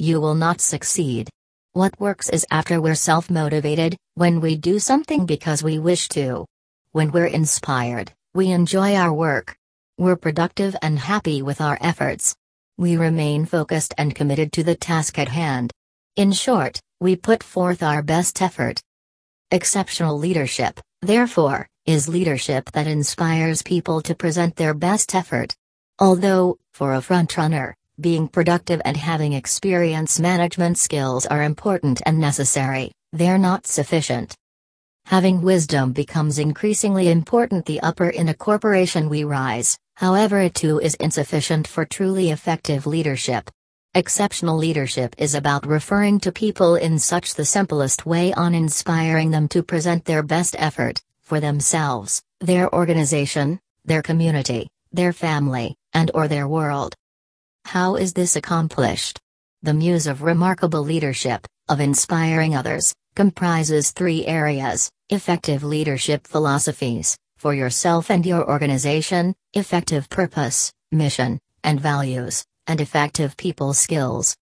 you will not succeed. What works is after we're self motivated, when we do something because we wish to. When we're inspired, we enjoy our work. We're productive and happy with our efforts. We remain focused and committed to the task at hand. In short, we put forth our best effort. Exceptional leadership, therefore, is leadership that inspires people to present their best effort. Although, for a frontrunner, being productive and having experience management skills are important and necessary, they're not sufficient. Having wisdom becomes increasingly important the upper in a corporation we rise, however it too is insufficient for truly effective leadership. Exceptional leadership is about referring to people in such the simplest way on inspiring them to present their best effort, for themselves, their organization, their community, their family, and or their world. How is this accomplished? The muse of remarkable leadership, of inspiring others, comprises three areas effective leadership philosophies, for yourself and your organization, effective purpose, mission, and values, and effective people skills.